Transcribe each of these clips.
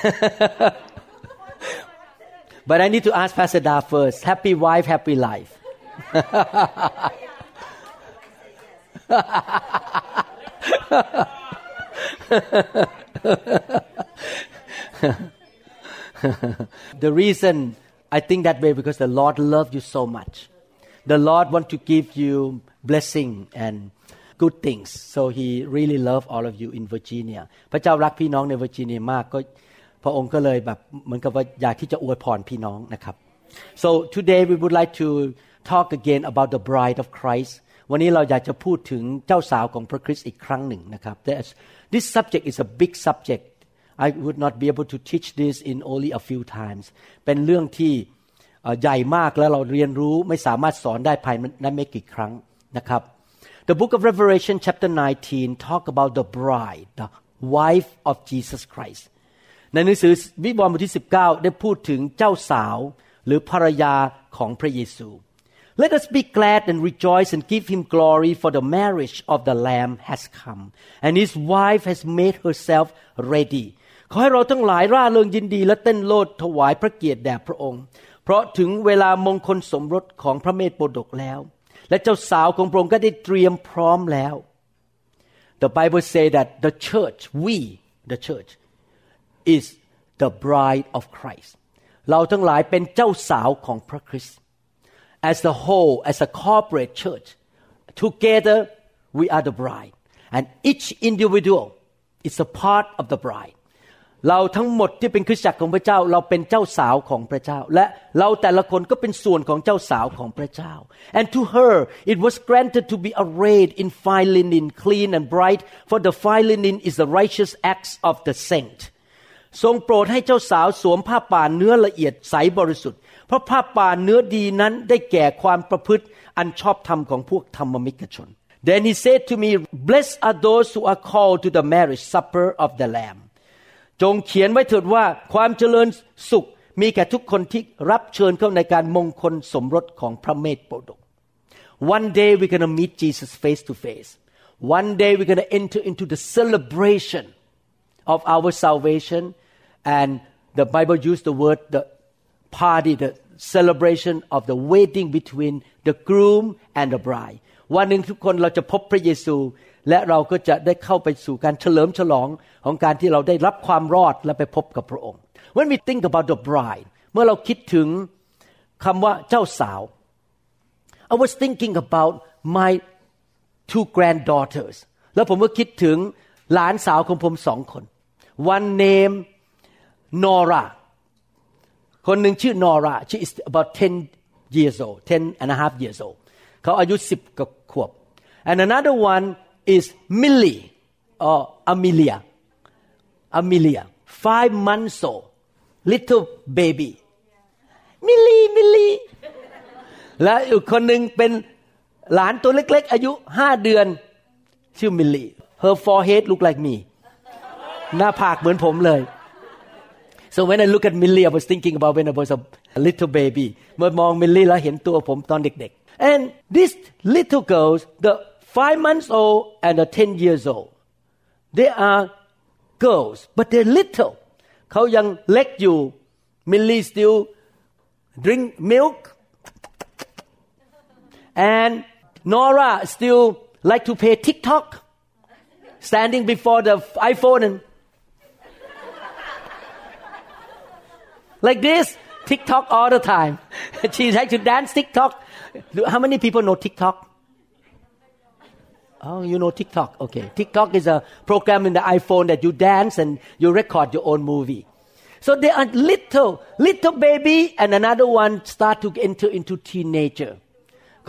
but I need to ask Pastor Da first. Happy wife, happy life. the reason I think that way because the Lord loves you so much. The Lord want to give you blessing and good things. So He really love all of you in Virginia. พระเจ้ารักพี่น้องในเวอร์จิเนียมากก็ พระองค์ก็เลยแบบเหมือนกับว่าอยากที่จะอวยพรพี่น้องนะครับ so today we would like to talk again about the bride of Christ วันนี้เราอยากจะพูดถึงเจ้าสาวของพระคริสต์อีกครั้งหนึ่งนะครับ this subject is a big subject I would not be able to teach this in only a few times เป็นเรื่องที่ใหญ่มากแล้วเราเรียนรู้ไม่สามารถสอนได้ภายในไม่กี่ครั้งนะครับ The book of Revelation chapter 19 talk about the bride the wife of Jesus Christ ในหนังสือวิวรณ์บทที่ 19 ได้พูดถึงเจ้าสาวหรือภรรยาของพระเยซู Let us be glad and rejoice and give him glory for the marriage of the lamb has come and his wife has made herself ready ขอให้เราทั้งหลายร่าเริงยินดีและเต้นโลดถวายพระเกียรติแด่พระองค์ เพราะถึงเวลามงคลสมรสของพระเมธโปดกแล้ว และเจ้าสาวของพระองค์ก็ได้เตรียมพร้อมแล้ว The Bible say that the church we the church is the bride of Christ เราทั้งหลายเป็นเจ้าสาวของพระคริสต์ as the whole as a corporate church together we are the bride and each individual is a part of the bride เราทั้งหมดที่เป็นคริสตจักรของพระเจ้าเราเป็นเจ้าสาวของพระเจ้า และเราแต่ละคนก็เป็นส่วนของเจ้าสาวของพระเจ้า and to her it was granted to be arrayed in fine linen clean and bright for the fine linen is the righteous acts of the saint ทรงโปรดให้เจ้าสาวสวมผ้าป่าเนื้อละเอียดใสบริสุทธิ์ เพราะผ้าป่าเนื้อดีนั้นได้แก่ความประพฤติอันชอบธรรมของพวกธรรมมิกชน Then he said to me blessed are those who are called to the marriage supper of the lamb จงเขียนไว้เถิดว่าความเจริญสุขมีแก่ทุกคนที่รับเชิญเข้าในการมงคลสมรสของพระเมธโปรดก One day we're gonna meet Jesus face to face One day we're gonna enter into the celebration of our salvation and the Bible used the word the party the celebration of the wedding between the groom and the bride วันหนึ่งทุกคนเราจะพบพระเยซู และเราก็จะได้เข้าไปสู่การเฉลิมฉลองของการที่เราได้รับความรอดและไปพบกับพระองค์ When we think about the bride เมื่อเราคิดถึงคำว่าเจ้าสาว I was thinking about my two granddaughters แล้วผมก็คิดถึง หลานสาวของผมสองคน one name Nora คนหนึ่งชื่อนอรา she is about 10 years old 10 and a half years old เขาอายุสิบกว่าขวบ and another one is Millie or Amelia Amelia five months old little baby Millie Millie และอีกคนหนึ่งเป็นหลานตัวเล็ก ๆ อายุห้าเดือน ชื่อมิลลี her forehead look like me หน้าผากเหมือนผมเลย so when I look at Millie I was thinking about when I was a little baby เมื่อมองมิลลี่แล้วเห็นตัวผมตอนเด็กๆ and these little girls the five months old and the ten years old they are girls but they're little เขายังเล็กอยู่ Millie still drink milk and Nora still like to play TikTok standing before the iPhone and like this TikTok all the time. she like to dance TikTok. How many people know TikTok? Oh, you know TikTok. Okay. TikTok is a program in the iPhone that you dance and you record your own movie. So they are little, little baby and another one start to enter into teenager.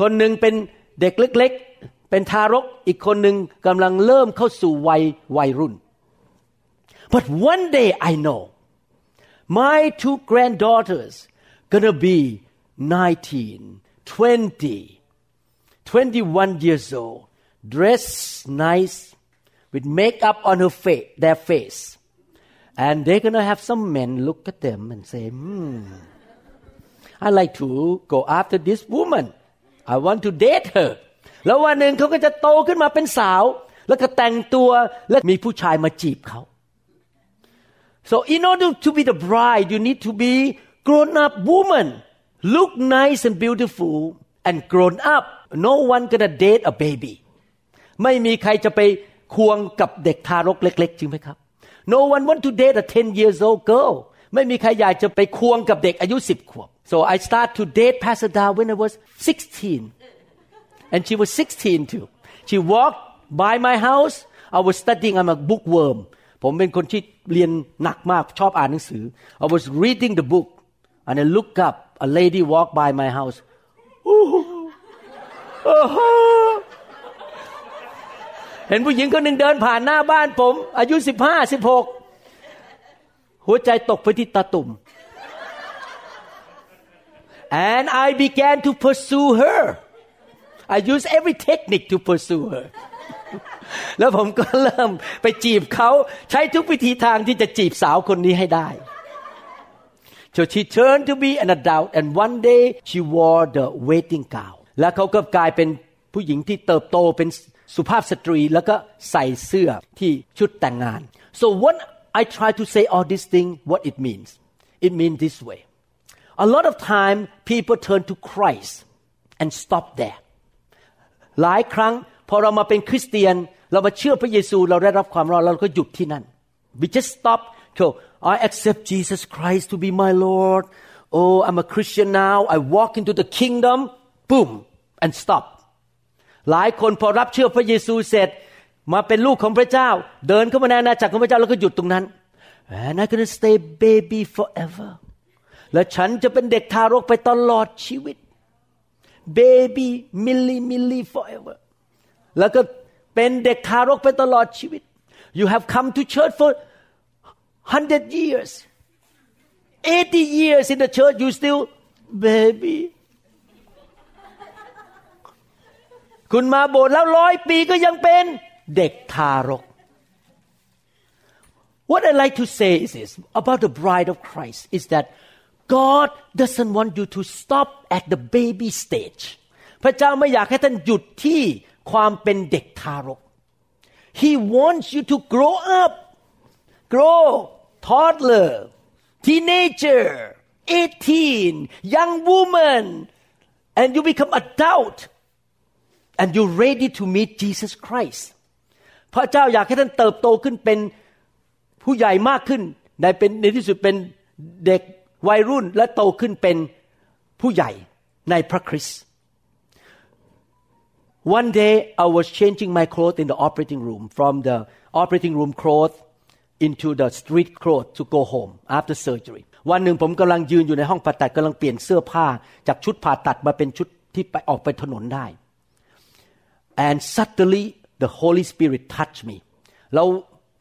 คนหนึ่งเป็นเด็กเล็กๆ เป็นทารกอีกคนหนึ่งกำลังเริ่มเข้าสู่วัยวัยรุ่น but one day I know my two granddaughters gonna be 19 20 21 years old dressed nice with makeup on her face their face and they're gonna have some men look at them and say hmm I like to go after this woman I want to date her แล้ววันหนึ่งเขาก็จะโตขึ้นมาเป็นสาว แล้วก็แต่งตัวและมีผู้ชายมาจีบเขา so in order to be the bride you need to be grown up woman look nice and beautiful and grown up no one gonna date a baby ไม่มีใครจะไปควงกับเด็กทารกเล็ก ๆ จริงไหมครับ no one want to date a 10 years old girl ไม่มีใครอยากจะไปควงกับเด็กอายุ 10 ขวบ so I start to date Pastor Da when I was 16 and she was 16 too. She walked by my house. I was studying. I'm a bookworm. ผมเป็นคนที่เรียนหนักมากชอบอ่านหนังสือ I was reading the book and I look up a lady walked by my house เห็นผู้หญิงคนหนึ่งเดินผ่านหน้าบ้านผม อายุสิบห้าสิบหกหัวใจตกไปที่ตาตุ่ม and I began to pursue her I use every technique to pursue her แล้วผมก็เริ่มไปจีบเขาใช้ทุกวิธีทางที่จะจีบสาวคนนี้ให้ได้ so she turned to be an adult and one day she wore the wedding gown แล้วเขาก็กลายเป็นผู้หญิงที่เติบโตเป็นสุภาพสตรีแล้วก็ใส่เสื้อที่ชุดแต่งงาน so when I try to say all these things what it means it means this way a lot of time people turn to Christ and stop there หลายครั้งพอเรามาเป็นคริสเตียน เรามาเชื่อพระเยซูเราได้รับความรอดเราก็หยุดที่นั่น we just stop so I accept Jesus Christ to be my Lord oh I'm a Christian now I walk into the kingdom boom and stop หลายคนพอรับเชื่อพระเยซูเสร็จ มาเป็นลูกของพระเจ้า เดินเข้ามาในอาณาจักรของพระเจ้าแล้วก็หยุดตรงนั้น and I'm gonna stay baby forever และฉันจะเป็นเด็กทารกไปตลอดชีวิต baby milli milli forever แล้วก็เป็นเด็กทารกไปตลอดชีวิต you have come to church for 100 years 80 years in the church you still baby คุณมาโบสถ์แล้วร้อยปีก็ยังเป็นเด็กทารก What I like to say is this about the bride of Christ is that God doesn't want you to stop at the baby stage พระเจ้าไม่อยากให้ท่านหยุดที่ความเป็นเด็กทารก He wants you to grow up grow toddler teenager 18 young woman and you become adult and you're ready to meet Jesus Christ พระเจ้าอยากให้ท่านเติบโตขึ้นเป็นผู้ใหญ่มากขึ้นในเป็นในที่สุดเป็นเด็ก วัยรุ่นและโตขึ้นเป็นผู้ใหญ่ในพระคริสต์ One day I was changing my clothes in the operating room from the operating room clothes into the street clothes to go home after surgery วันหนึ่งผมกำลังยืนอยู่ในห้องผ่าตัดกำลังเปลี่ยนเสื้อผ้า จากชุดผ่าตัดมาเป็นชุดที่ไปออกไปถนนได้ and suddenly the Holy Spirit touched me แล้ว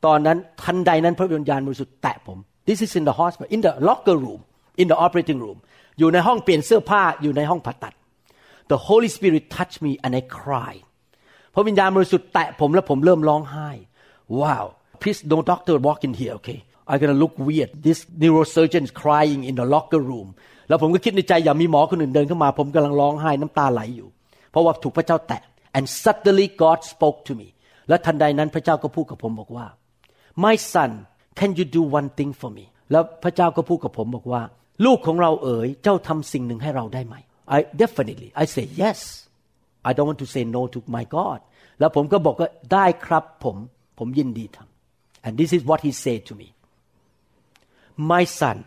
ตอนนั้นทันใดนั้นพระวิญญาณบริสุทธิ์แตะผม This is in the hospital in the locker room in the operating room อยู่ในห้องเปลี่ยนเสื้อผ้าอยู่ในห้องผ่าตัด The Holy Spirit touched me and I cried พระวิญญาณบริสุทธิ์แตะผมแล้วผมเริ่มร้องไห้ Wow please no doctor walk in here okay I'm gonna look weird this neurosurgeon is crying in the locker room แล้วผมก็คิดในใจอย่ามีหมอคนอื่นเดินเข้ามา ผมกำลังร้องไห้น้ำตาไหลอยู่ เพราะว่าถูกพระเจ้าแตะ and suddenly God spoke to me และทันใดนั้นพระเจ้าก็พูดกับผมบอกว่า my son can you do one thing for me แล้วพระเจ้าก็พูดกับผมบอกว่า ลูกของเราเอ๋ยเจ้าทำสิ่งหนึ่งให้เราได้ไหม I definitely I say yes I don't want to say no to my God แล้วผมก็บอกว่าได้ครับผมผมยินดีทำ and this is what he said to me my son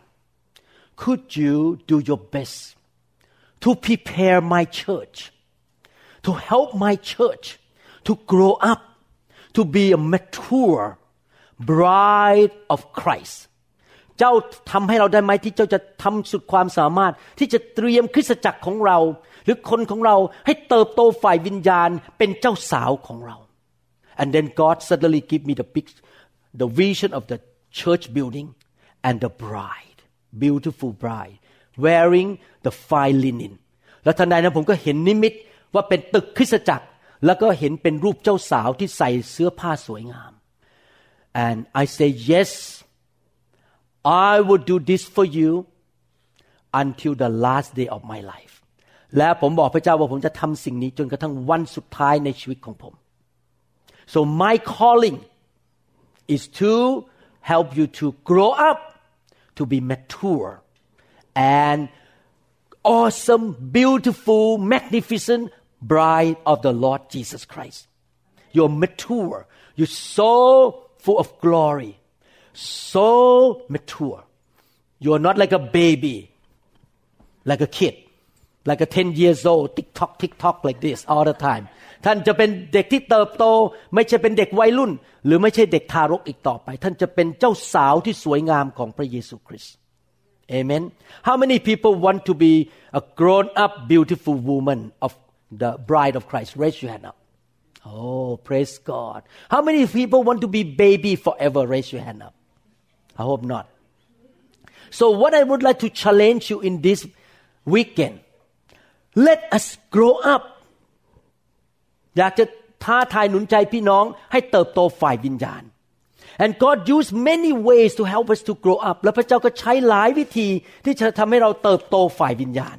could you do your best to prepare my church to help my church to grow up to be a mature bride of Christ เจ้าทำให้เราได้ไหมที่เจ้าจะทำสุดความสามารถ ที่จะเตรียมคริสตจักรของเรา หรือคนของเราให้เติบโตฝ่ายวิญญาณเป็นเจ้าสาวของเรา and then God suddenly give me the big the vision of the church building and the bride beautiful bride wearing the fine linen แล้วทันใดนั้นผมก็เห็นนิมิตว่าเป็นตึกคริสตจักร แล้วก็เห็นเป็นรูปเจ้าสาวที่ใส่เสื้อผ้าสวยงาม and I say yes I will do this for you until the last day of my life และผมบอกพระเจ้าว่าผมจะทำสิ่งนี้จนกระทั่งวันสุดท้ายในชีวิตของผม so my calling is to help you to grow up to be mature and awesome beautiful magnificent bride of the Lord Jesus Christ you're mature you're so full of glory so mature you're not like a baby like a kid like a 10 years old tick tock tick tock like this all the time ท่านจะเป็นเด็กที่เติบโต ไม่ใช่เป็นเด็กวัยรุ่น หรือไม่ใช่เด็กทารกอีกต่อไป ท่านจะเป็นเจ้าสาวที่สวยงามของพระเยซูคริสต์ Amen How many people want to be a grown up beautiful woman of the bride of Christ raise your hand up Oh praise God How many people want to be baby forever raise your hand up I hope not So what I would like to challenge you in this weekend let us grow up อยากจะท้าทายหนุนใจพี่น้องให้เติบโตฝ่ายวิญญาณ and God used many ways to help us to grow up และพระเจ้าก็ใช้หลายวิธีที่จะทำให้เราเติบโตฝ่ายวิญญาณ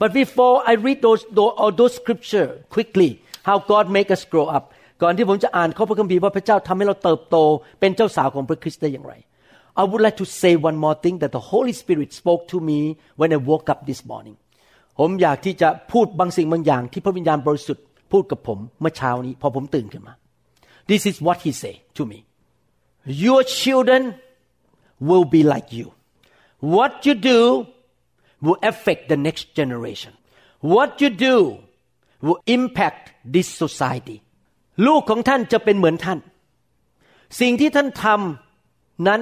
but before I read those those, those scripture quickly how God make us grow up ก่อนที่ผมจะอ่านข้อพระคัมภีร์ว่าพระเจ้าทำให้เราเติบโตเป็นเจ้าสาวของพระคริสต์ได้อย่างไร I would like to say one more thing that the Holy Spirit spoke to me when I woke up this morning ผมอยากที่จะพูดบางสิ่งบางอย่างที่พระวิญญาณบริสุทธิ์พูดกับผมเมื่อเช้านี้พอผมตื่นขึ้นมา This is what he say to me Your children will be like you What you do will affect the next generation What you do will impact this society ลูกของท่านจะเป็นเหมือนท่าน สิ่งที่ท่านทำนั้น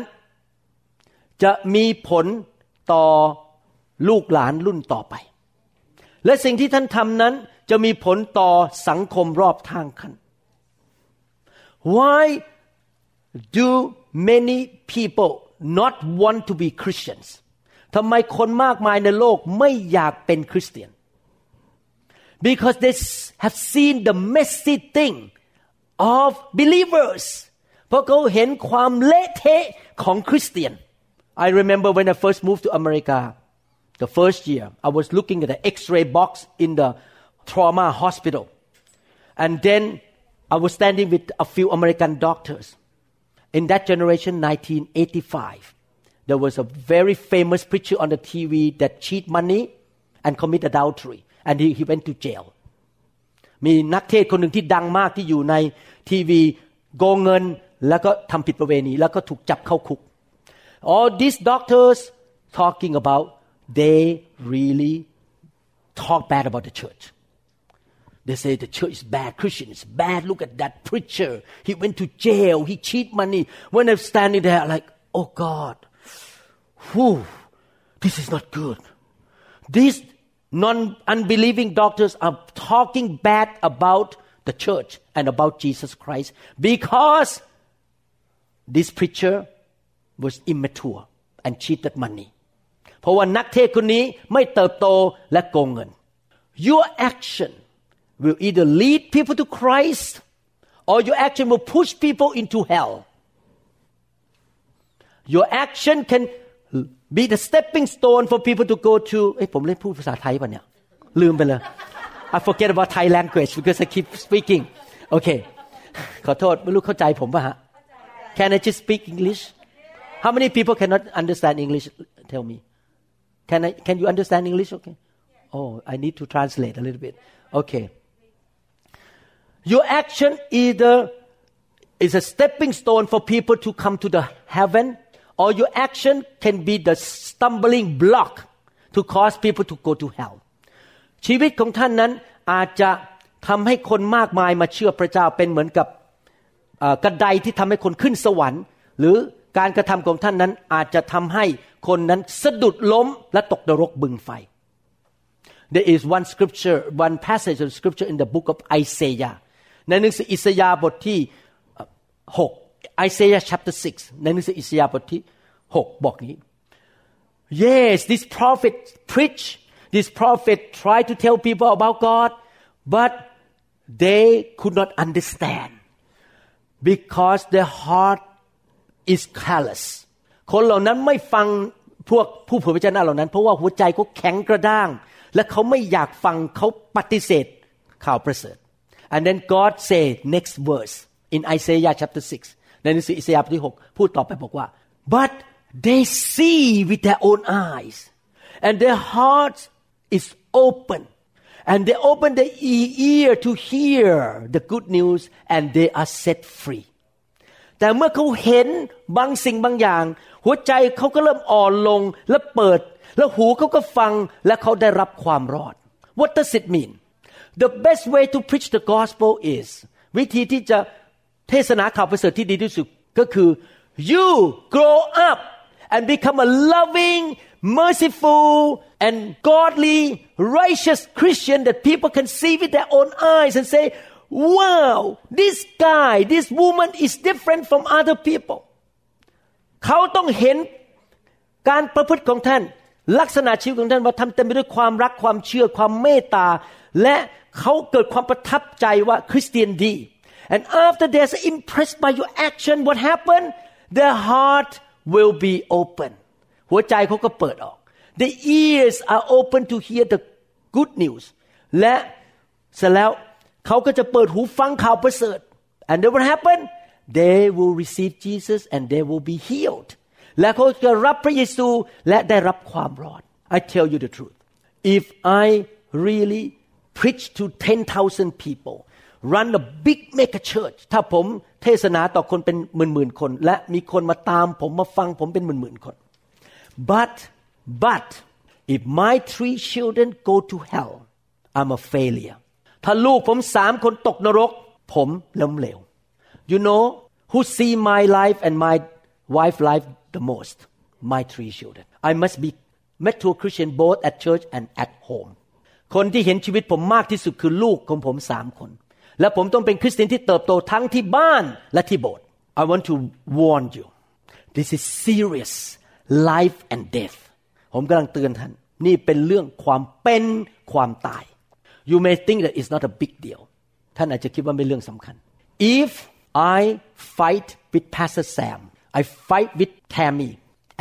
จะมีผลต่อลูกหลานรุ่นต่อไป และสิ่งที่ท่านทำนั้นจะมีผลต่อสังคมรอบทางคัน Why do many people not want to be Christians ทำไมคนมากมายในโลกไม่อยากเป็นคริสเตียน Because they have seen the messy thing of believers เพราะเขาเห็นความเละเทะของคริสเตียน I remember when I first moved to America the first year I was looking at the x-ray box in the trauma hospital and then I was standing with a few American doctors in that generation 1985 there was a very famous preacher on the TV that cheat money and commit adultery and he, he went to jail มีนักเทศคนหนึ่งที่ดังมากที่อยู่ในทีวีโกงเงินแล้วก็ทำผิดประเวณีแล้วก็ถูกจับเข้าคุก all these doctors talking about they really talk bad about the church. They say the church is bad Christian is bad look at that preacher. He went to jail he cheat money. When I'm standing there like oh God whew this is not good. These non-unbelieving doctors are talking bad about the church and about Jesus Christ because this preacher was immature and cheated money เพราะว่านักเทศคนนี้ไม่เติบโตและโกงเงิน your action will either lead people to Christ or your action will push people into hell your action can be the stepping stone for people to go to เอ้ผมเล่นพูดภาษาไทยป่ะเนี่ยลืมไปเลย I forget about Thai language because I keep speaking okay ขอโทษไม่รู้เข้าใจผมป่ะฮะ Can I just speak English How many people cannot understand English tell me Can I Can you understand English okay Oh I need to translate a little bit okay Your action either is a stepping stone for people to come to the heaven or your action can be the stumbling block to cause people to go to hell ชีวิตของท่านนั้นอาจจะทำให้คนมากมายมาเชื่อพระเจ้าเป็นเหมือนกับกระไดที่ทำให้คนขึ้นสวรรค์ หรือ การกระทำของท่านนั้นอาจจะทำให้คนนั้นสะดุดล้มและตกนรกบึงไฟ There is one scripture one passage of scripture in the book of Isaiah ในหนังสืออิสยาห์บทที่6 Isaiah chapter 6 ในหนังสืออิสยาห์บทที่ 6 บอกนี้ Yes this prophet preach this prophet tried to tell people about God but they could not understand because their heart is callous คนเหล่านั้นไม่ฟังพวกผู้เผยพระชนะเหล่านั้น เพราะว่าหัวใจเขาแข็งกระด้าง และเขาไม่อยากฟังเขาปฏิเสธข่าวประเสริฐ and then God say next verse in Isaiah chapter 6ในหนังสืออิสยาห์บทที่6พูดต่อไปบอกว่า but they see with their own eyes and their heart is open and they open their ear to hear the good news and they are set free แต่เมื่อเขาเห็นบางสิ่งบางอย่าง หัวใจเขาก็เริ่มอ่อนลงและเปิด แล้วหูเขาก็ฟังและเขาได้รับความรอด What does it mean The best way to preach the gospel is วิธีที่จะเทศนาข่าวประเสริฐที่ดีที่สุดก็คือ you grow up and become a loving merciful and godly righteous Christian that people can see with their own eyes and say wow this guy this woman is different from other people เขาต้องเห็นการประพฤติของท่าน ลักษณะชีวิตของท่านว่าทำเต็มไปด้วยความรักความเชื่อความเมตตา และเขาเกิดความประทับใจว่าคริสเตียนดี and after they're impressed by your action what happened their heart will be open หัวใจเขาก็เปิดออก the ears are open to hear the good news และเสร็จแล้ว เขาก็จะเปิดหูฟังข่าวประเสริฐ and then what happened they will receive Jesus and they will be healed และเขาจะรับพระเยซูและได้รับความรอด I tell you the truth if I really preach to 10,000 people run a big mega church ถ้าผมเทศนาต่อคนเป็นหมื่นๆคน และมีคนมาตามผมมาฟังผมเป็นหมื่นๆคน but but if my three children go to hell I'm a failure ถ้าลูกผมสามคนตกนรก ผมล้มเหลว you know who see my life and my wife life the most my three children I must be mature Christian both at church and at home คนที่เห็นชีวิตผมมากที่สุดคือลูกของผมสามคน และผมต้องเป็นคริสเตียนที่เติบโตทั้งที่บ้านและที่โบสถ์ I want to warn you this is serious life and death ผมกำลังเตือนท่าน นี่เป็นเรื่องความเป็นความตาย you may think that it's not a big deal ท่านอาจจะคิดว่าไม่เรื่องสำคัญ if I fight with Pastor Sam I fight with Tammy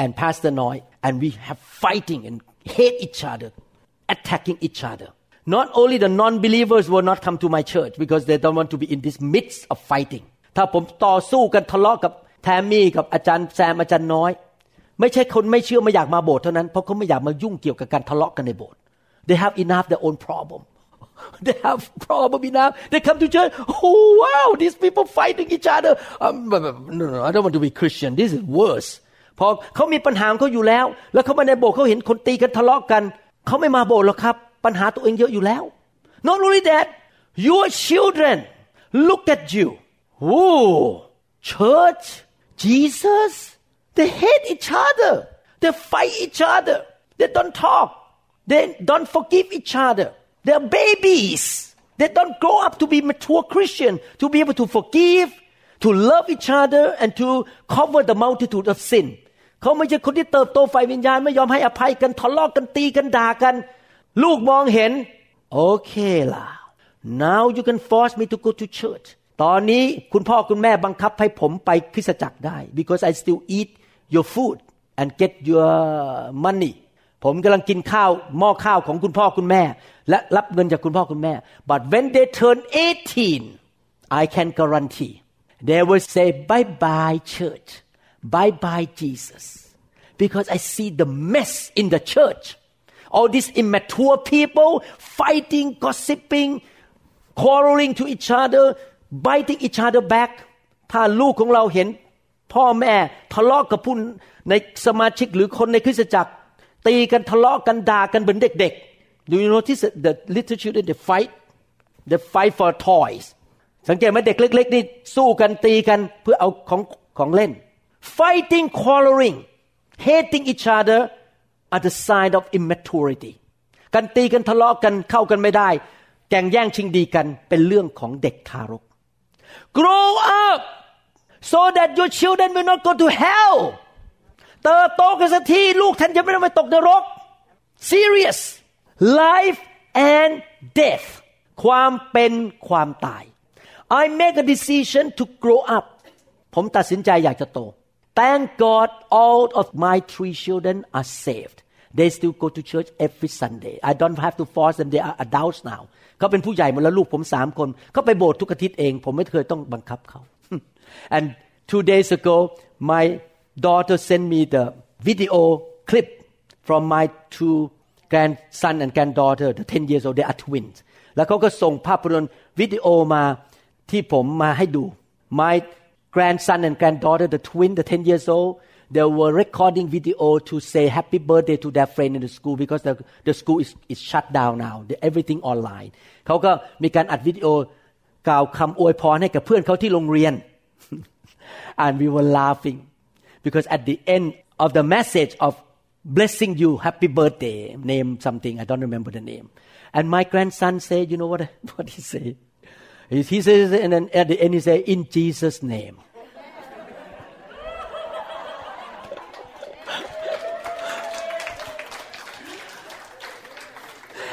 and Pastor Noy and we have fighting and hate each other attacking each other not only the non-believers will not come to my church because they don't want to be in this midst of fighting ถ้าผมต่อสู้กันทะเลาะกับแทมมี่กับอาจารย์แซมอาจารย์น้อย ไม่ใช่คนไม่เชื่อไม่อยากมาโบสถ์เท่านั้นเพราะเขาไม่อยากมายุ่งเกี่ยวกับการทะเลาะกันในโบสถ์ they have enough their own problem they have problem enough they come to church oh wow these people fighting each other um, no no I don't want to be Christian this is worse พอเขามีปัญหาเขาอยู่แล้ว แล้วเขามาในโบสถ์เขาเห็นคนตีกันทะเลาะกันเขาไม่มาโบสถ์หรอกครับ ปัญหาตัวเองเยอะอยู่แล้ว not only that your children look at you oh church Jesus they hate each other they fight each other they don't talk they don't forgive each other they're babies they don't grow up to be mature Christian to be able to forgive to love each other and to cover the multitude of sin เขาไม่ใช่คนที่เติบโตฝ่ายวิญญาณไม่ยอมให้อภัยกันทะเลาะกกันตีกันด่ากัน ลูกมองเห็น โอเคล่ะ now you can force me to go to church ตอนนี้คุณพ่อคุณแม่บังคับให้ผมไปคริสตจักรได้ because I still eat your food and get your money ผมกำลังกินข้าวหม้อข้าวของคุณพ่อคุณแม่ และรับเงินจากคุณพ่อคุณแม่ but when they turn 18 I can guarantee they will say bye bye church bye bye Jesus because I see the mess in the church all these immature people fighting gossiping quarreling to each other biting each other back ถ้าลูกของเราเห็นพ่อแม่ทะเลาะกับผู้ในสมาชิกหรือคนในคริสตจักร ตีกันทะเลาะกันด่ากันเหมือนเด็กๆ Do you notice the little children they fight they fight for toys สังเกตไหมเด็กเล็ก ๆ นี่สู้กันตีกันเพื่อเอาของของเล่น fighting quarreling hating each other are the sign of immaturity กันตีกันทะเลาะกันเข้ากันไม่ได้ แก่งแย่งชิงดีกันเป็นเรื่องของเด็กทารก grow up so that your children will not go to hell เติบโตกันสักทีลูกท่านจะไม่ต้องไปตกนรก serious life and death ความเป็นความตาย I make a decision to grow up ผมตัดสินใจอยากจะโต Thank God all of my three children are saved they still go to church every Sunday I don't have to force them they are adults now เขาเป็นผู้ใหญ่หมดแล้วลูกผมสามคนเขาไปโบสถ์ทุกอาทิตย์เอง ผมไม่เคยต้องบังคับเขา and two days ago my daughter sent me the video clip from my two grandson and granddaughter the 10 years old they are twins แล้วเขาก็ส่งภาพยนตร์วิดีโอมาที่ผมมาให้ดู my grandson and granddaughter the twin the 10 years old they were recording video to say happy birthday to their friend in the school because the, the school is, is shut down now the, everything online เขาก็มีการอัดวิดีโอกล่าวคำอวยพรให้กับเพื่อนเขาที่โรงเรียน and we were laughing because at the end of the message of blessing you happy birthday name something I don't remember the name. And my grandson said you know what what he said he, says and then at the end he said in Jesus name.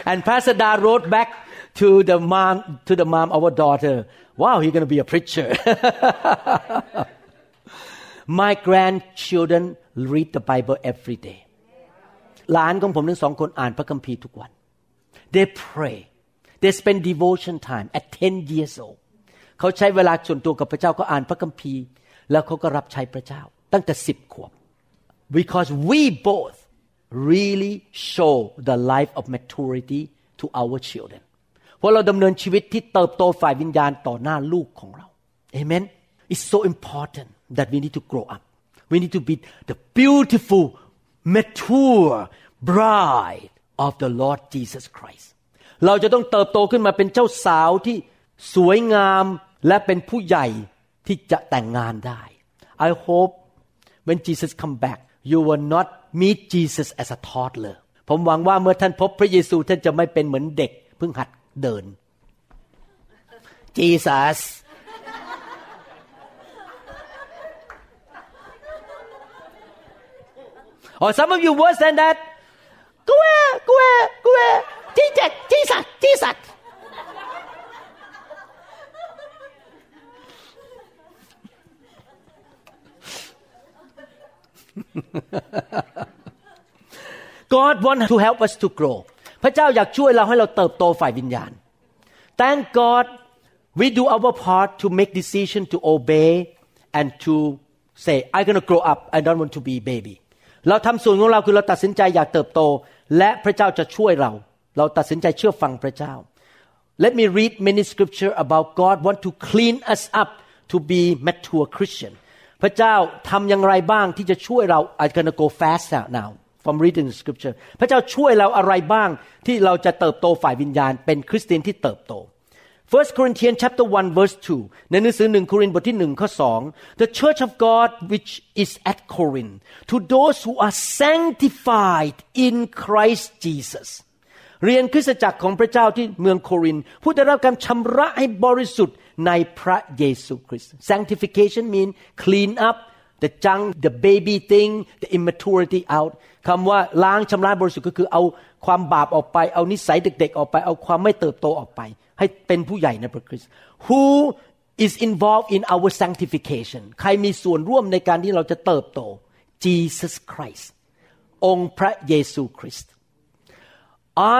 And Pastor Da wrote back to the mom to the mom our daughter wow he's going to be a preacher my grandchildren read the Bible every day หลานของผมทั้งสองคนอ่านพระคัมภีร์ทุกวัน they pray they spend devotion time at 10 years old เขาใช้เวลาส่วนตัวกับพระเจ้าก็อ่านพระคัมภีร์ แล้วเขาก็รับใช้พระเจ้า ตั้งแต่สิบขวบ because we both really show the life of maturity to our children เพราะเราดำเนินชีวิตที่เติบโตฝ่ายวิญญาณต่อหน้าลูกของเรา Amen It's so important That we need to grow up we need to be the beautiful mature bride of the Lord Jesus Christ เราจะต้องเติบโตขึ้นมาเป็นเจ้าสาวที่สวยงามและเป็นผู้ใหญ่ที่จะแต่งงานได้ I hope when Jesus come back you will not meet Jesus as a toddler ผมหวังว่าเมื่อท่านพบพระเยซูท่านจะไม่เป็นเหมือนเด็กเพิ่งหัดเดิน Jesus or some of you worse than that กูเอกูเอกูเอที่เจ็ดที่สัตที่สัต God want to help us to grow พระเจ้าอยากช่วยเราให้เราเติบโตฝ่ายวิญญาณ Thank God we do our part to make decision to obey and to say I'm gonna grow up I don't want to be baby เราทำส่วนของเราคือเราตัดสินใจอยากเติบโต และพระเจ้าจะช่วยเรา เราตัดสินใจเชื่อฟังพระเจ้า Let me read many scripture about God want to clean us up to be mature Christian พระเจ้าทำอย่างไรบ้างที่จะช่วยเรา I'm gonna go fast now from reading the scripture พระเจ้าช่วยเราอะไรบ้างที่เราจะเติบโตฝ่ายวิญญาณ เป็นคริสเตียนที่เติบโต First Corinthians chapter 1 verse 2 ในหนังสือหนึ่งโครินธ์บทที่หนึ่งข้อสอง The church of God which is at Corinth to those who are sanctified in Christ Jesus เรียนคริสตจักรของพระเจ้าที่เมืองโครินธ์ผู้ได้รับการชำระให้บริสุทธิ์ในพระเยซูคริสต์ sanctification mean clean up the junk the baby thing the immaturity out คำว่าล้างชำระบริสุทธิ์ก็คือเอาความบาปออกไป เอานิสัยเด็กๆออกไป เอาความไม่เติบโตออกไป ให้เป็นผู้ใหญ่ในพระคริสต์ who is involved in our sanctification ใครมีส่วนร่วมในการที่เราจะเติบโต Jesus Christ องค์พระเยซูคริสต์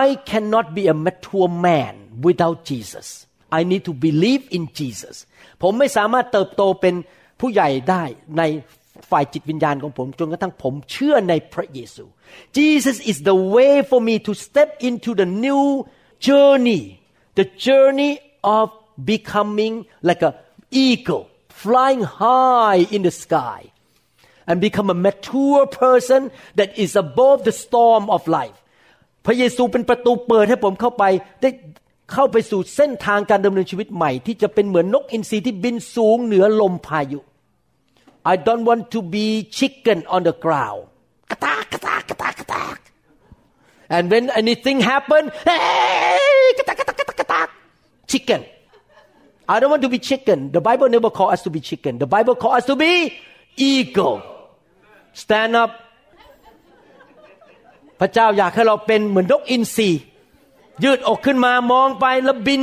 I cannot be a mature man without Jesus I need to believe in Jesus ผมไม่สามารถเติบโตเป็นผู้ใหญ่ได้ในฝ่ายจิตวิญญาณของผมจนกระทั่งผมเชื่อในพระเยซู Jesus is the way for me to step into the new journey the journey of becoming like a eagle flying high in the sky and become a mature person that is above the storm of life พระเยซูเป็นประตูเปิดให้ผมเข้าไปได้เข้าไปสู่เส้นทางการดำเนินชีวิตใหม่ ที่จะเป็นเหมือนนกอินทรีที่บินสูงเหนือลมพายุ I don't want to be chicken on the ground katak, katak, katak, katak. and when anything happen hey, katak, katak, katak, katak. chicken I don't want to be chicken the Bible never call us to be chicken the Bible call us to be eagle stand up พระเจ้าอยากให้เราเป็นเหมือนนกอินทรียืดอกขึ้นมามองไปแล้วบิน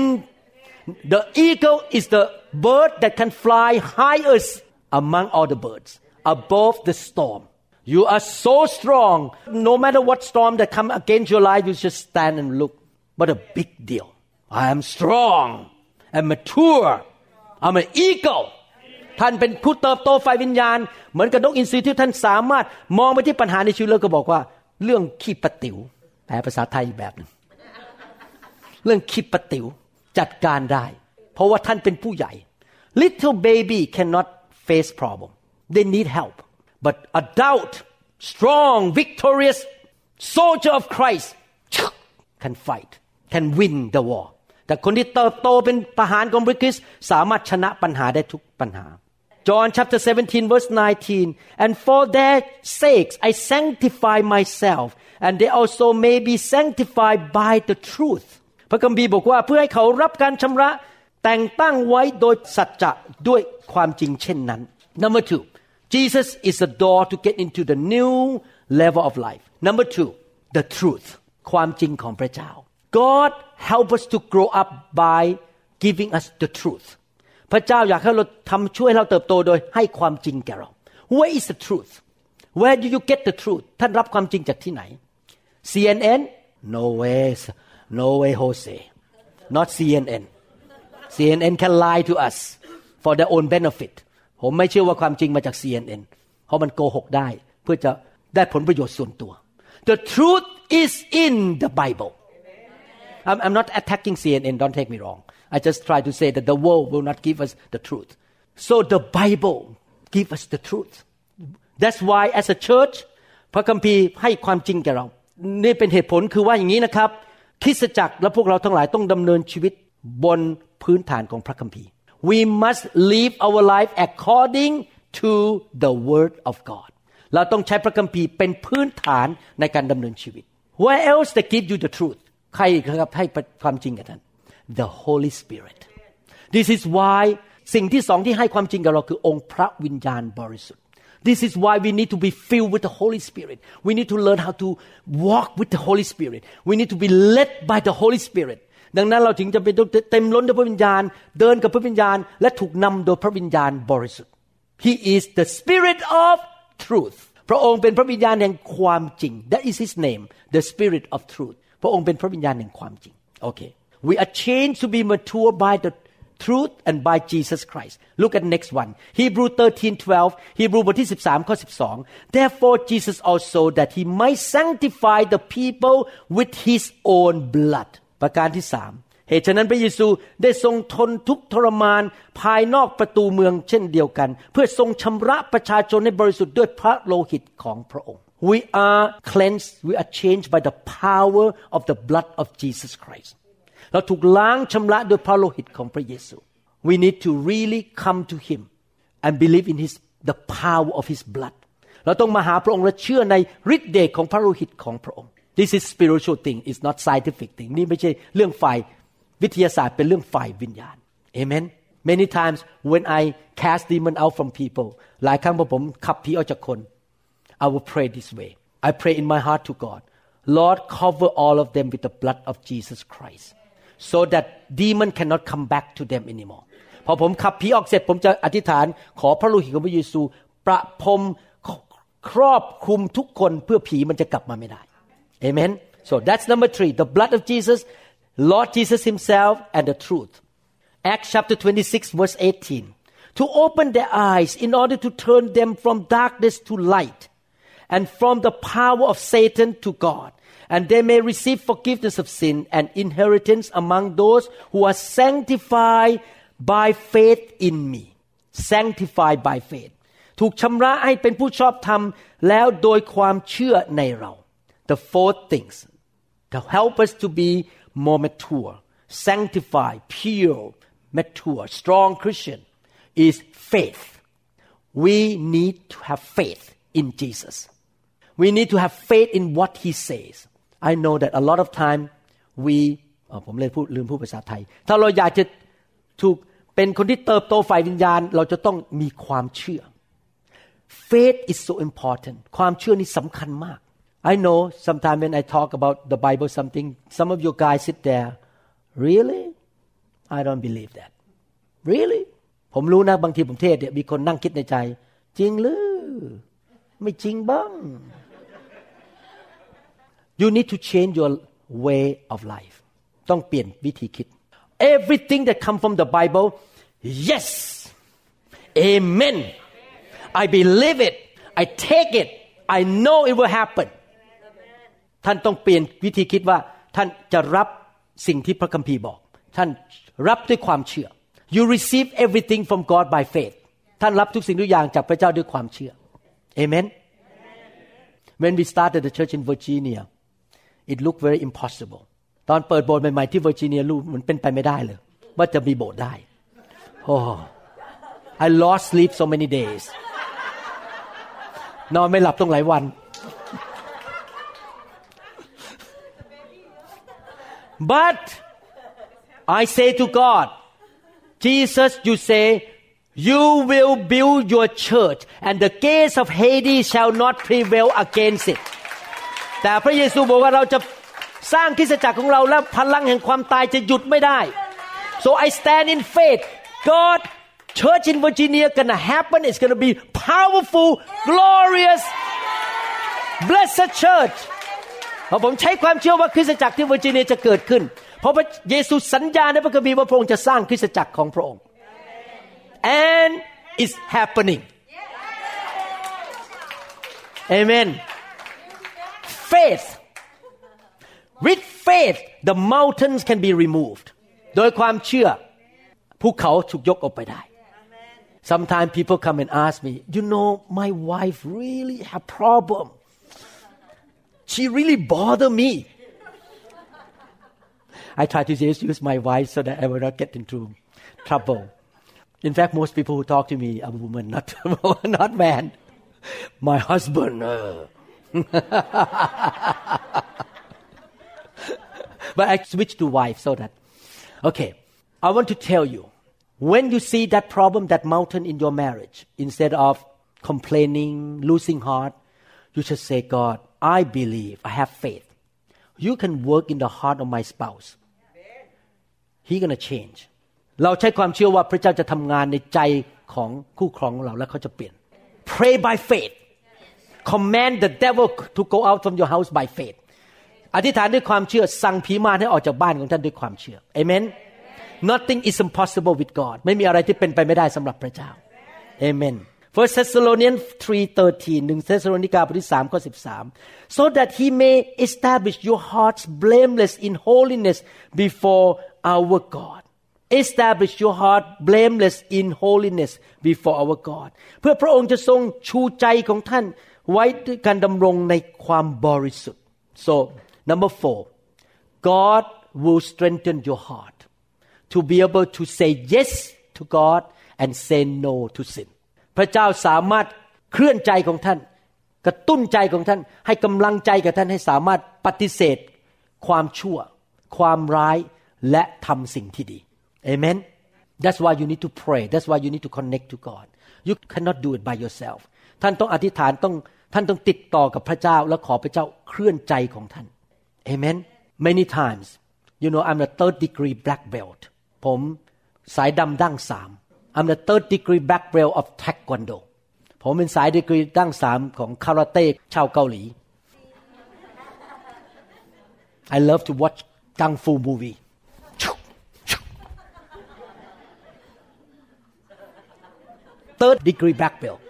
The eagle is the bird that can fly highest among all the birds above the storm. You are so strong. No matter what storm that come against your life, you just stand and look. What a big deal. I am strong and mature. I'm an eagle. ท่านเป็นผู้เติบโตไฟวิญญาณ เหมือนกับนกอินทรีที่ท่านสามารถมองไปที่ปัญหาในชีวิตแล้วก็บอกว่า เรื่องขี้ปะติ๋วแปลภาษาไทยอีกแบบหนึ่งเรื่องขี้ปะติ๋วจัดการได้ เพราะว่าท่านเป็นผู้ใหญ่ little baby cannot face problem they need help but adult strong victorious soldier of Christ can fight can win the war แต่คนที่เติบโตเป็นทหารของพระคริสต์สามารถชนะปัญหาได้ทุกปัญหา John chapter 17 verse 19 and for their sakes I sanctify myself and they also may be sanctified by the truth พระคัมภีร์บอกว่าเพื่อให้เขารับการชำระแต่งตั้งไว้โดยสัจจะด้วยความจริงเช่นนั้น Number two Jesus is the door to get into the new level of life Number two the truth ความจริงของพระเจ้า God help us to grow up by giving us the truth พระเจ้าอยากให้เราทำช่วยเราเติบโตโดยให้ความจริงแก่เรา Where is the truth Where do you get the truth ท่านรับความจริงจากที่ไหน CNN No way No way Jose not CNN CNN can lie to us for their own benefit ผมไม่เชื่อว่าความจริงมาจาก CNN เพราะมันโกหกได้เพื่อจะได้ผลประโยชน์ส่วนตัว The truth is in the Bible I'm, I'm not attacking CNN don't take me wrong I just try to say that the world will not give us the truth so the Bible give us the truth that's why as a church พระคัมภีร์ให้ความจริงแก่เรา นี่เป็นเหตุผลคือว่าอย่างนี้นะครับ คริสตจักรและพวกเราทั้งหลายต้องดำเนินชีวิตบนพื้นฐานของพระคัมภีร์ we must live our life according to the word of God เราต้องใช้พระคัมภีร์เป็นพื้นฐานในการดำเนินชีวิต where else they give you the truth ใครครับให้ความจริงกับท่าน the Holy Spirit this is why สิ่งที่สองที่ให้ความจริงกับเราคือองค์พระวิญญาณบริสุทธิ์ This is why we need to be filled with the Holy Spirit. We need to learn how to walk with the Holy Spirit. We need to be led by the Holy Spirit. ดังนั้นเราถึงจะเป็นเต็มล้นด้วยพระวิญญาณ เดินกับพระวิญญาณ และถูกนำโดยพระวิญญาณบริสุทธิ์ He is the Spirit of truth. พระองค์เป็นพระวิญญาณแห่งความจริง That is His name, the Spirit of truth. พระองค์เป็นพระวิญญาณแห่งความจริงโอเค we are changed to be mature by the truth and by Jesus Christ look at next one Hebrew 13 12 Hebrew บทที่13ข้อ12 therefore Jesus also that he might sanctify the people with his own blood ประการที่สามเหตุฉะนั้นพระเยซูได้ทรงทนทุกทรมานภายนอกประตูเมืองเช่นเดียวกัน เพื่อทรงชำระประชาชนให้บริสุทธิ์ด้วยพระโลหิตของพระองค์ We are cleansed we are changed by the power of the blood of Jesus Christ เราถูกล้างชำระด้วยพระโลหิตของพระเยซู We need to really come to Him and believe in His the power of His blood เราต้องมาหาพระองค์และเชื่อในฤทธิ์เดชของพระโลหิตของพระองค์ This is spiritual thing it's not scientific thing นี่ไม่ใช่เรื่องฝ่ายวิทยาศาสตร์เป็นเรื่องฝ่ายวิญญาณ Amen Many times when I cast demon out from people หลายครั้งพอผมขับผีออกจากคน I will pray this way I pray in my heart to God Lord cover all of them with the blood of Jesus Christ so that demon cannot come back to them anymore พอผมขับผีออกเสร็จผมจะอธิษฐานขอพระโลหิตของพระเยซู ประพรมครอบคลุมทุกคนเพื่อผีมันจะกลับมาไม่ได้ Amen so that's number three the blood of Jesus Lord Jesus himself and the truth Acts chapter 26 verse 18 to open their eyes in order to turn them from darkness to light and from the power of Satan to God and they may receive forgiveness of sin and inheritance among those who are sanctified by faith in me sanctified by faith ถูกชำระให้เป็นผู้ชอบธรรมแล้วโดยความเชื่อในเรา the four things to help us to be more mature sanctified pure mature strong Christian is faith we need to have faith in Jesus we need to have faith in what he says I know that a lot of time we ผมเลยพูดลืมพูดภาษาไทย ถ้าเราอยากจะถูกเป็นคนที่เติบโตฝ่ายวิญญาณ เราจะต้องมีความเชื่อ faith is so important ความเชื่อนี่สำคัญมาก I know sometimes when I talk about the Bible something some of you guys sit there really I don't believe that really ผมรู้นะบางทีผมเทศเนี่ยมีคนนั่งคิดในใจ จริงหรือ ไม่จริงบ้าง you need to change your way of life ต้องเปลี่ยนวิธีคิด everything that come from the Bible yes amen I believe it I take it I know it will happen ท่านต้องเปลี่ยนวิธีคิดว่า ท่านจะรับสิ่งที่พระคัมภีร์บอก ท่านรับด้วยความเชื่อ you receive everything from God by faith ท่านรับทุกสิ่งทุกอย่างจากพระเจ้าด้วยความเชื่อ Amen when we started the church in Virginia it looked very impossible ตอนเปิดโบสถ์ใหม่ๆที่เวอร์จิเนียรู้มันเป็นไปไม่ได้เลย ว่าจะมีโบสถ์ได้โอ้ I lost sleep so many days นอนไม่หลับต้องหลายวัน but I say to God Jesus you say you will build your church and the gates of Hades shall not prevail against it แต่พระเยซูบอกว่าเราจะสร้างคริสตจักรของเราแล้วพลังแห่งความตายจะหยุดไม่ได้ so I stand in faith God church in Virginia gonna happen it's gonna be powerful glorious blessed church พราะผมใช้ความเชื่อว่าคริสตจักรที่เวอร์จิเนียจะเกิดขึ้น เพราะพระเยซูสัญญาในพระคัมภีร์ว่าพระองค์จะสร้างคริสตจักรของพระองค์ and it's happening Amen faith with faith the mountains can be removed โดยความเชื่อภูเขาถูกยกออกไปได้ Sometimes people come and ask me you know my wife really have problem she really bother me I try to just use my wife so that I will not get into trouble in fact most people who talk to me are women not not man my husband uh. but I switch to wife so that okay I want to tell you when you see that problem that mountain in your marriage instead of complaining losing heart you should say God I believe I have faith you can work in the heart of my spouse he gonna change เราใช้ความเชื่อว่าพระเจ้าจะทำงานในใจของคู่ครองเราและเขาจะเปลี่ยน pray by faith command the devil to go out from your house by faith อธิษฐานด้วยความเชื่อสั่งผีมารให้ออกจากบ้านของท่านด้วยความเชื่อ Amen Nothing is impossible with God ไม่มีอะไรที่เป็นไปไม่ได้สำหรับพระเจ้า Amen First Thessalonians 3:13หนึ่งเธสโลนิกาบทที่3ข้อ13 so that he may establish your hearts blameless in holiness before our God establish your heart blameless in holiness before our God เพื่อพระองค์จะทรงชูใจของท่าน ไว้ด้วยการดำรงในความบริสุทธิ์ so number four God will strengthen your heart to be able to say yes to God and say no to sin พระเจ้าสามารถเคลื่อนใจของท่าน กระตุ้นใจของท่าน ให้กำลังใจกับท่านให้สามารถปฏิเสธ ความชั่ว ความร้ายและทำสิ่งที่ดี Amen That's why you need to pray That's why you need to connect to God You cannot do it by yourself ท่านต้องอธิษฐานต้อง ท่านต้องติดต่อกับพระเจ้าและขอพระเจ้าเคลื่อนใจของท่าน Amen Many times you know I'm a third degree black belt ผมสายดำดั้งสาม I'm the third degree black belt of taekwondo ผมเป็นสายดีกรีดั้งสามของคาราเต้ชาวเกาหลี I love to watch kung fu movie third degree black belt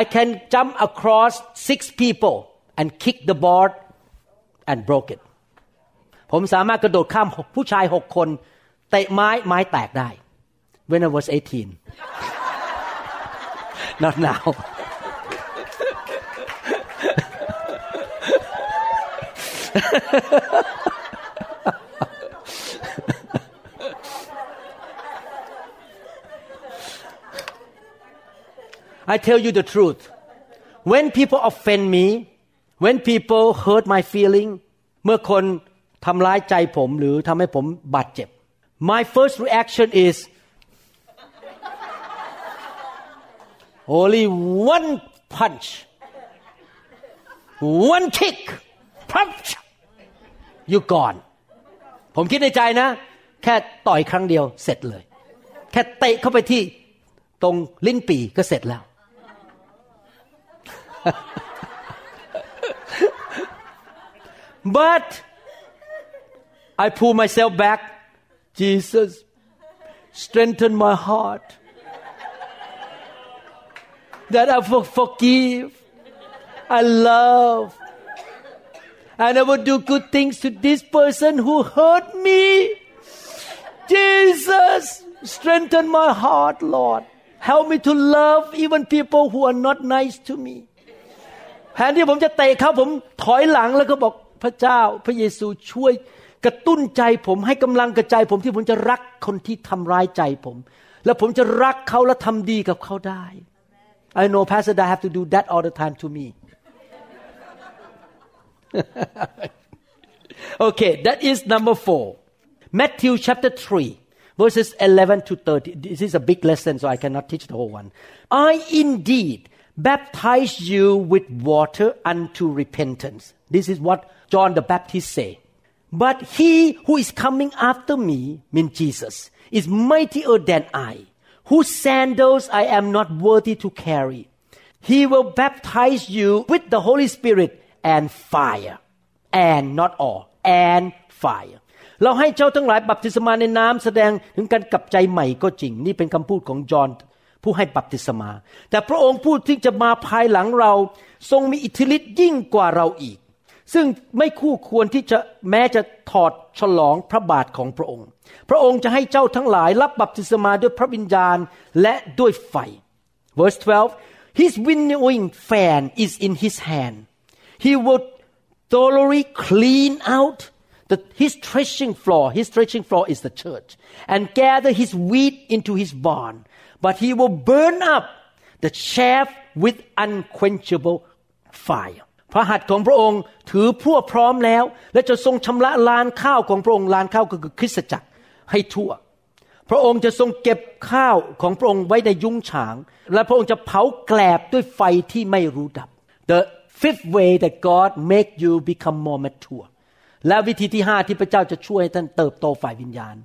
I can jump across six people and kick the board and broke it ผมสามารถกระโดดข้ามผู้ชายหกคนเตะไม้ไม้แตกได้ when I was 18 not now I tell you the truth when people offend me when people hurt my feeling เมื่อคนทำร้ายใจผมหรือทำให้ผมบาดเจ็บ my first reaction is only one punch one kick punch you gone ผมคิดในใจนะ แค่ต่อยครั้งเดียวเสร็จเลย แค่เตะเข้าไปที่ตรงลิ้นปีก็เสร็จแล้ว but I pull myself back. Jesus strengthen my heart. That I for- forgive. I love. And I will do good things to this person who hurt me. Jesus strengthen my heart Lord. Help me to love even people who are not nice to me แทนที่ผมจะเตะเขาผมถอยหลังแล้วก็บอกพระเจ้า พระเยซูช่วยกระตุ้นใจผมให้กำลังกระใจผมที่ผมจะรักคนที่ทำร้ายใจผม แล้วผมจะรักเขาและทำดีกับเขาได้ I know Pastor I have to do that all the time to me okay that is number four Matthew chapter 3 verses 11 to 30 this is a big lesson so I cannot teach the whole one I indeed baptize you with water unto repentance. This is what John the Baptist say. But he who is coming after me, mean Jesus, is mightier than I, whose sandals I am not worthy to carry. He will baptize you with the Holy Spirit and fire. And not all, and fire. เราให้เจ้าทั้งหลายบัพติศมาในน้ำแสดงถึงการกลับใจใหม่ก็จริง นี่เป็นคำพูดของจอห์น ผู้ให้บัพติศมา แต่พระองค์ผู้ที่จะมาภายหลังเราทรงมีอิทธิฤทธิ์ยิ่งกว่าเราอีก ซึ่งไม่คู่ควรที่จะแม้จะถอดฉลองพระบาทของพระองค์ พระองค์จะให้เจ้าทั้งหลายรับบัพติศมาด้วยพระวิญญาณและด้วยไฟ verse 12 his winnowing fan is in his hand he will thoroughly clean out the, his threshing floor his threshing floor is the church and gather his wheat into his barn but he will burn up the chaff with unquenchable fire พระหัตถ์ของพระองค์ถือพวกพร้อมแล้ว และจะทรงชำระลานข้าวของพระองค์ลานข้าวก็คือคริสตจักรให้ทั่ว พระองค์จะทรงเก็บข้าวของพระองค์ไว้ในยุ้งฉาง และพระองค์จะเผาแกลบด้วยไฟที่ไม่รู้ดับ The fifth way that God make you become more mature และวิธีที่ห้าที่พระเจ้าจะช่วยให้ท่านเติบโตฝ่ายวิญญาณ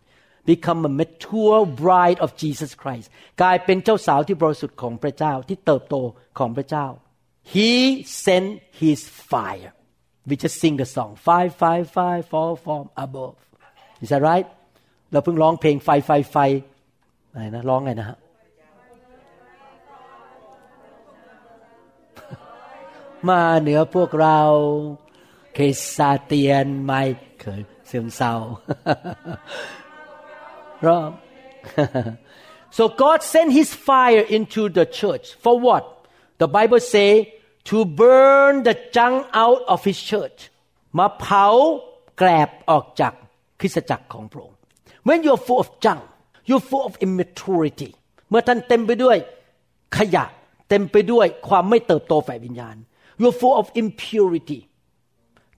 become a mature bride of Jesus Christ กลายเป็นเจ้าสาวที่บริสุทธิ์ของพระเจ้าที่เติบโตของพระเจ้า He sent His fire we just sing the song fire fire fire fall from above is that right เราเพิ่งร้องเพลงไฟไฟไฟอะไรนะร้องไงนะฮะมาเหนือพวกเราเคซาเตียนไม่เคยเสื่อมเศร้า Wrong. so God sent his fire into the church for what? The Bible say to burn the junk out of his church มาเผาแกลบออกจากคริสตจักรของพระองค์ When you're full of junk you're full of immaturity เมื่อท่านเต็มไปด้วยขยะ เต็มไปด้วยความไม่เติบโตฝ่ายวิญญาณ you're full of impurity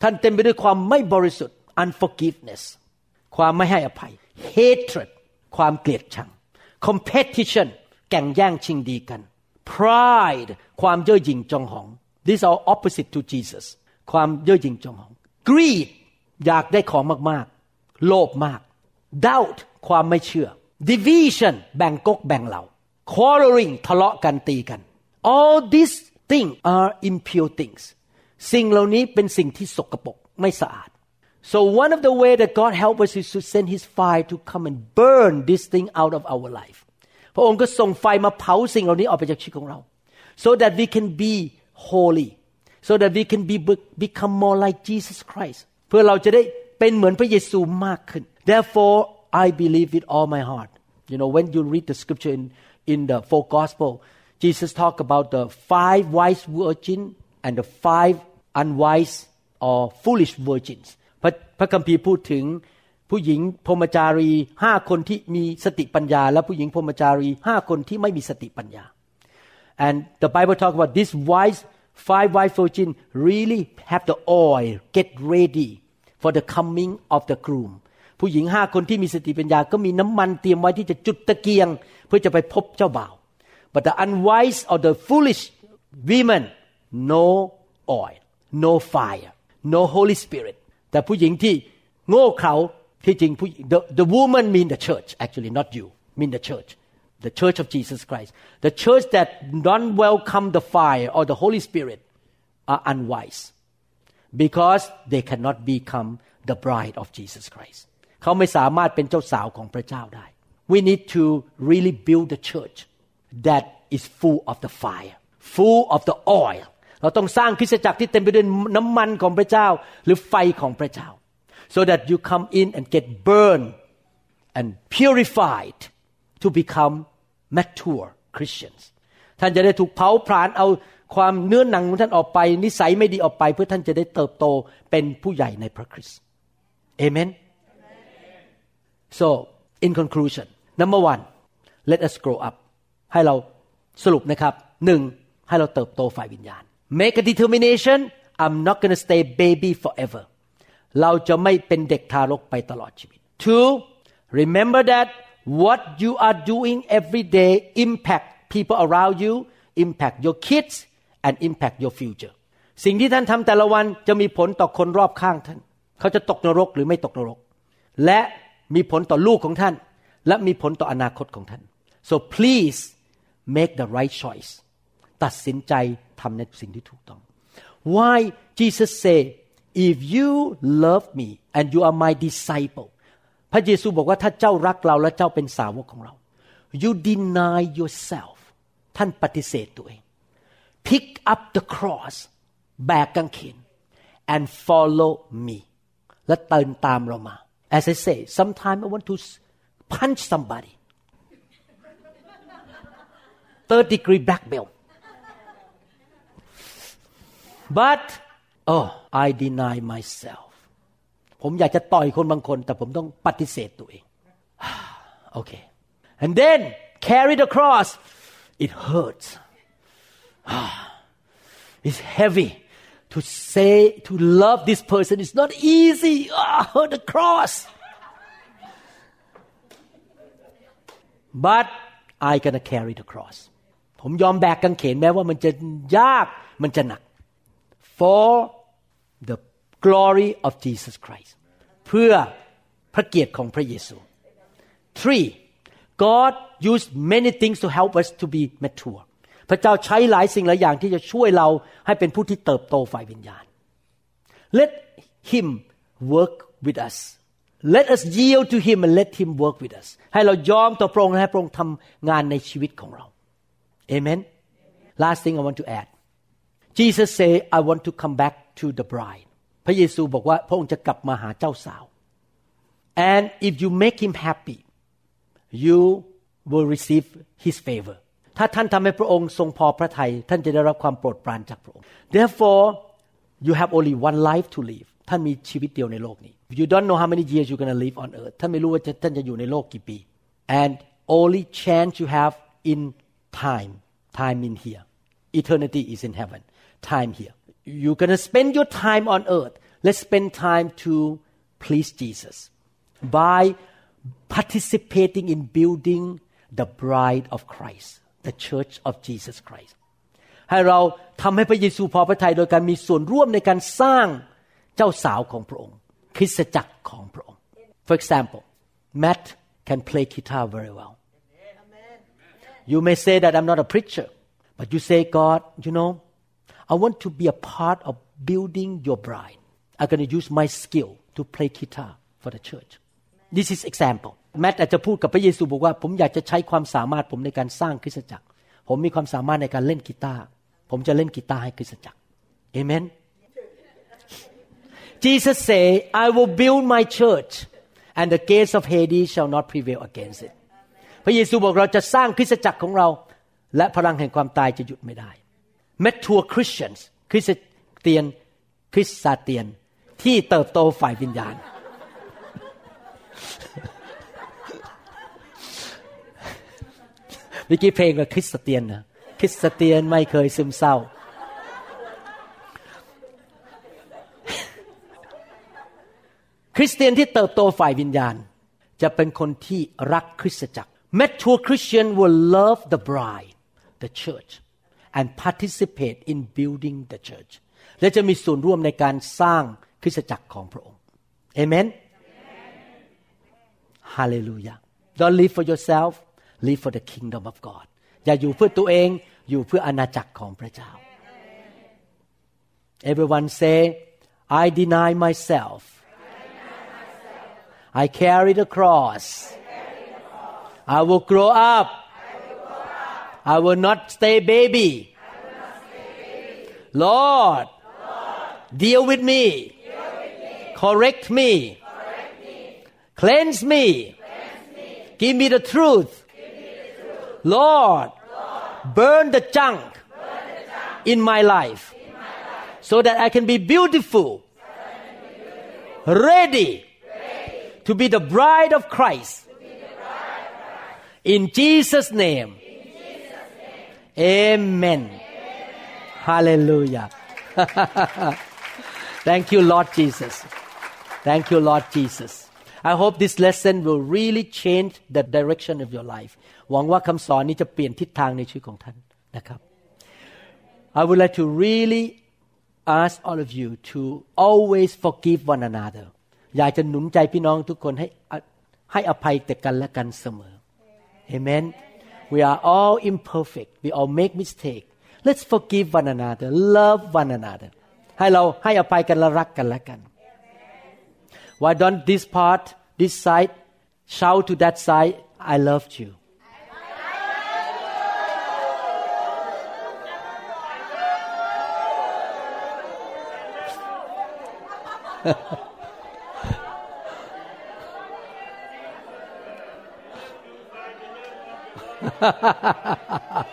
ท่านเต็มไปด้วยความไม่บริสุทธิ์ unforgiveness ความไม่ให้อภัย hatred ความเกลียดชัง competition แข่งแย่งชิงดีกัน pride ความเย่อหยิ่งจองหอง these are opposite to Jesus ความเย่อหยิ่งจองหอง greed อยากได้ของมากๆ โลภมาก doubt ความไม่เชื่อ division แบ่งกกแบ่งเหล่า quarreling ทะเลาะกันตีกัน all these things are impure things สิ่งเหล่านี้เป็นสิ่งที่สกปรกไม่สะอาด so one of the way that God help us is to send His fire to come and burn this thing out of our life พระองค์ก็ส่งไฟมาเผาสิ่งเหล่านี้ออกไปจากชีวิตของเรา so that we can be holy so that we can be become more like Jesus Christ เพื่อเราจะได้เป็นเหมือนพระเยซูมากขึ้น therefore I believe with all my heart you know when you read the scripture in in the four gospel Jesus talk about the five wise virgin and the five unwise or foolish virgins พระพระคัมภีร์พูดถึงผู้หญิงพรมจารีห้าคนที่มีสติปัญญา และผู้หญิงพรมจารีห้าคนที่ไม่มีสติปัญญา and the Bible talk about this wise five wise virgin really have the oil get ready for the coming of the groom ผู้หญิงห้าคนที่มีสติปัญญาก็มีน้ำมันเตรียมไว้ที่จะจุดตะเกียง เพื่อจะไปพบเจ้าบ่าว but the unwise or the foolish women no oil no fire no Holy Spirit แต่ผู้หญิงที่โง่เขลาที่จริงผู้ the the woman mean the church actually not you mean the church the church of Jesus Christ the church that don't welcome the fire or the Holy Spirit are unwise because they cannot become the bride of Jesus Christ เขาไม่สามารถเป็นเจ้าสาวของพระเจ้าได้ we need to really build the church that is full of the fire full of the oil เราต้องสร้างคริสตจักรที่เต็มไปด้วยน้ำมันของพระเจ้า หรือไฟของพระเจ้า so that you come in and get burned and purified to become mature Christians ท่านจะได้ถูกเผาผลาญเอาความเนื้อหนังของท่านออกไป นิสัยไม่ดีออกไป เพื่อท่านจะได้เติบโตเป็นผู้ใหญ่ในพระคริสต์เอเมน so in conclusion number one let us grow up ให้เราสรุปนะครับหนึ่งให้เราเติบโตฝ่ายวิญญาณ make a determination I'm not gonna stay baby forever เราจะไม่เป็นเด็กทารกไปตลอดชีวิต two remember that what you are doing every day impact people around you impact your kids and impact your future สิ่งที่ท่านทำแต่ละวันจะมีผลต่อคนรอบข้างท่าน เขาจะตกนรกหรือไม่ตกนรก และมีผลต่อลูกของท่าน และมีผลต่ออนาคตของท่าน so please make the right choice ตัดสินใจทำในสิ่งที่ถูกต้อง why Jesus say if you love me and you are my disciple พระเยซูบอกว่าถ้าเจ้ารักเราและเจ้าเป็นสาวกของเรา you deny yourself ท่านปฏิเสธตัวเอง pick up the cross แบกกางเขน and follow me และเดินตามเรามา as I say sometimes I want to punch somebody third degree black belt but oh I deny myself ผมอยากจะต่อยคนบางคน แต่ผมต้องปฏิเสธตัวเอง โอเค and then carry the cross it hurts it's heavy to say to love this person is not easy oh the cross but I gonna carry the cross ผมยอมแบกกางเขนแม้ว่ามันจะยากมันจะหนัก for the glory of Jesus Christ เพื่อพระเกียรติของพระเยซู three God used many things to help us to be mature พระเจ้าใช้หลายสิ่งหลายอย่างที่จะช่วยเราให้เป็นผู้ที่เติบโตฝ่ายวิญญาณ let him work with us let us yield to him and let him work with us ให้เรายอมต่อพระองค์และให้พระองค์ทำงานในชีวิตของเรา amen last thing I want to add Jesus say I want to come back to the bride พระเยซูบอกว่าพระองค์จะกลับมาหาเจ้าสาว and if you make him happy you will receive his favor ถ้าท่านทำให้พระองค์ทรงพอพระทัยท่านจะได้รับความโปรดปรานจากพระองค์ therefore you have only one life to live ท่านมีชีวิตเดียวในโลกนี้ you don't know how many years you're gonna live on earth ท่านไม่รู้ว่าท่านจะอยู่ในโลกกี่ปี and only chance you have in time time in here eternity is in heaven time here you're gonna spend your time on earth let's spend time to please Jesus by participating in building the bride of Christ the church of Jesus Christ ให้เราทำให้พระเยซูพอพระทัยโดยการมีส่วนร่วมในการสร้างเจ้าสาวของพระองค์ คริสตจักรของพระองค์ For example Matt can play guitar very well You may say that I'm not a preacher but you say God you know I want to be a part of building your bride I'm going to use my skill to play guitar for the church This is example แมทอาจจะพูดกับพระเยซูบอกว่า ผมอยากจะใช้ความสามารถผมในการสร้างคริสตจักร ผมมีความสามารถในการเล่นกีตาร์ผมจะเล่นกีตาร์ให้คริสตจักรเอเมน Jesus say I will build my church and the gates of Hades shall not prevail against it พระเยซูบอกเราจะสร้างคริสตจักรของเรา และพลังแห่งความตายจะหยุดไม่ได้ Mature Christians คริสเตียนคริสซาเตียนที่เติบโตฝ่ายวิญญาณเมื่อกี้เพลงกับคริสเตียนนะคริสเตียนไม่เคยซึมเศร้า คริสเตียนที่เติบโตฝ่ายวิญญาณ จะเป็นคนที่รักคริสตจักร Mature Christian will love the bride the church and participate in building the church และจะมีส่วนร่วมในการสร้างคริสตจักรของพระองค์เอเมน Hallelujah Don't live for yourself live for the kingdom of God อย่าอยู่เพื่อตัวเองอยู่เพื่ออาณาจักรของพระเจ้า Everyone say I deny myself I carry the cross I will grow up I will not stay baby. Lord deal with me. Correct me. Cleanse me. Give me the truth. Lord burn the junk in my life so that I can be beautiful ready to be the bride of Christ. In Jesus name Amen Hallelujah Thank you Lord Jesus Thank you Lord Jesus I hope this lesson will really change the direction of your life หวังว่าคำสอนนี้จะเปลี่ยนทิศทางในชีวิตของท่านนะครับ I would like to really ask all of you to always forgive one another อยากจะหนุนใจพี่น้องทุกคนให้ให้อภัยแต่กันและกันเสมอ Amen we are all imperfect we all make mistake let's forgive one another love one another ให้เราให้อภัยกันและรักกันและกัน Why don't this part this side shout to that side I loved you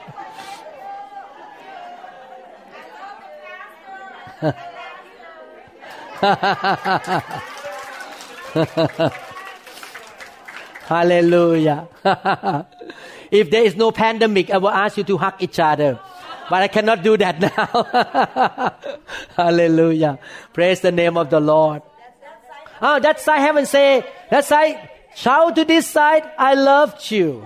Hallelujah. if there is no pandemic, I will ask you to hug each other. But I cannot do that now. Hallelujah. Praise the name of the Lord. Oh, that side haven't say, that side, shout to this side, I loved you.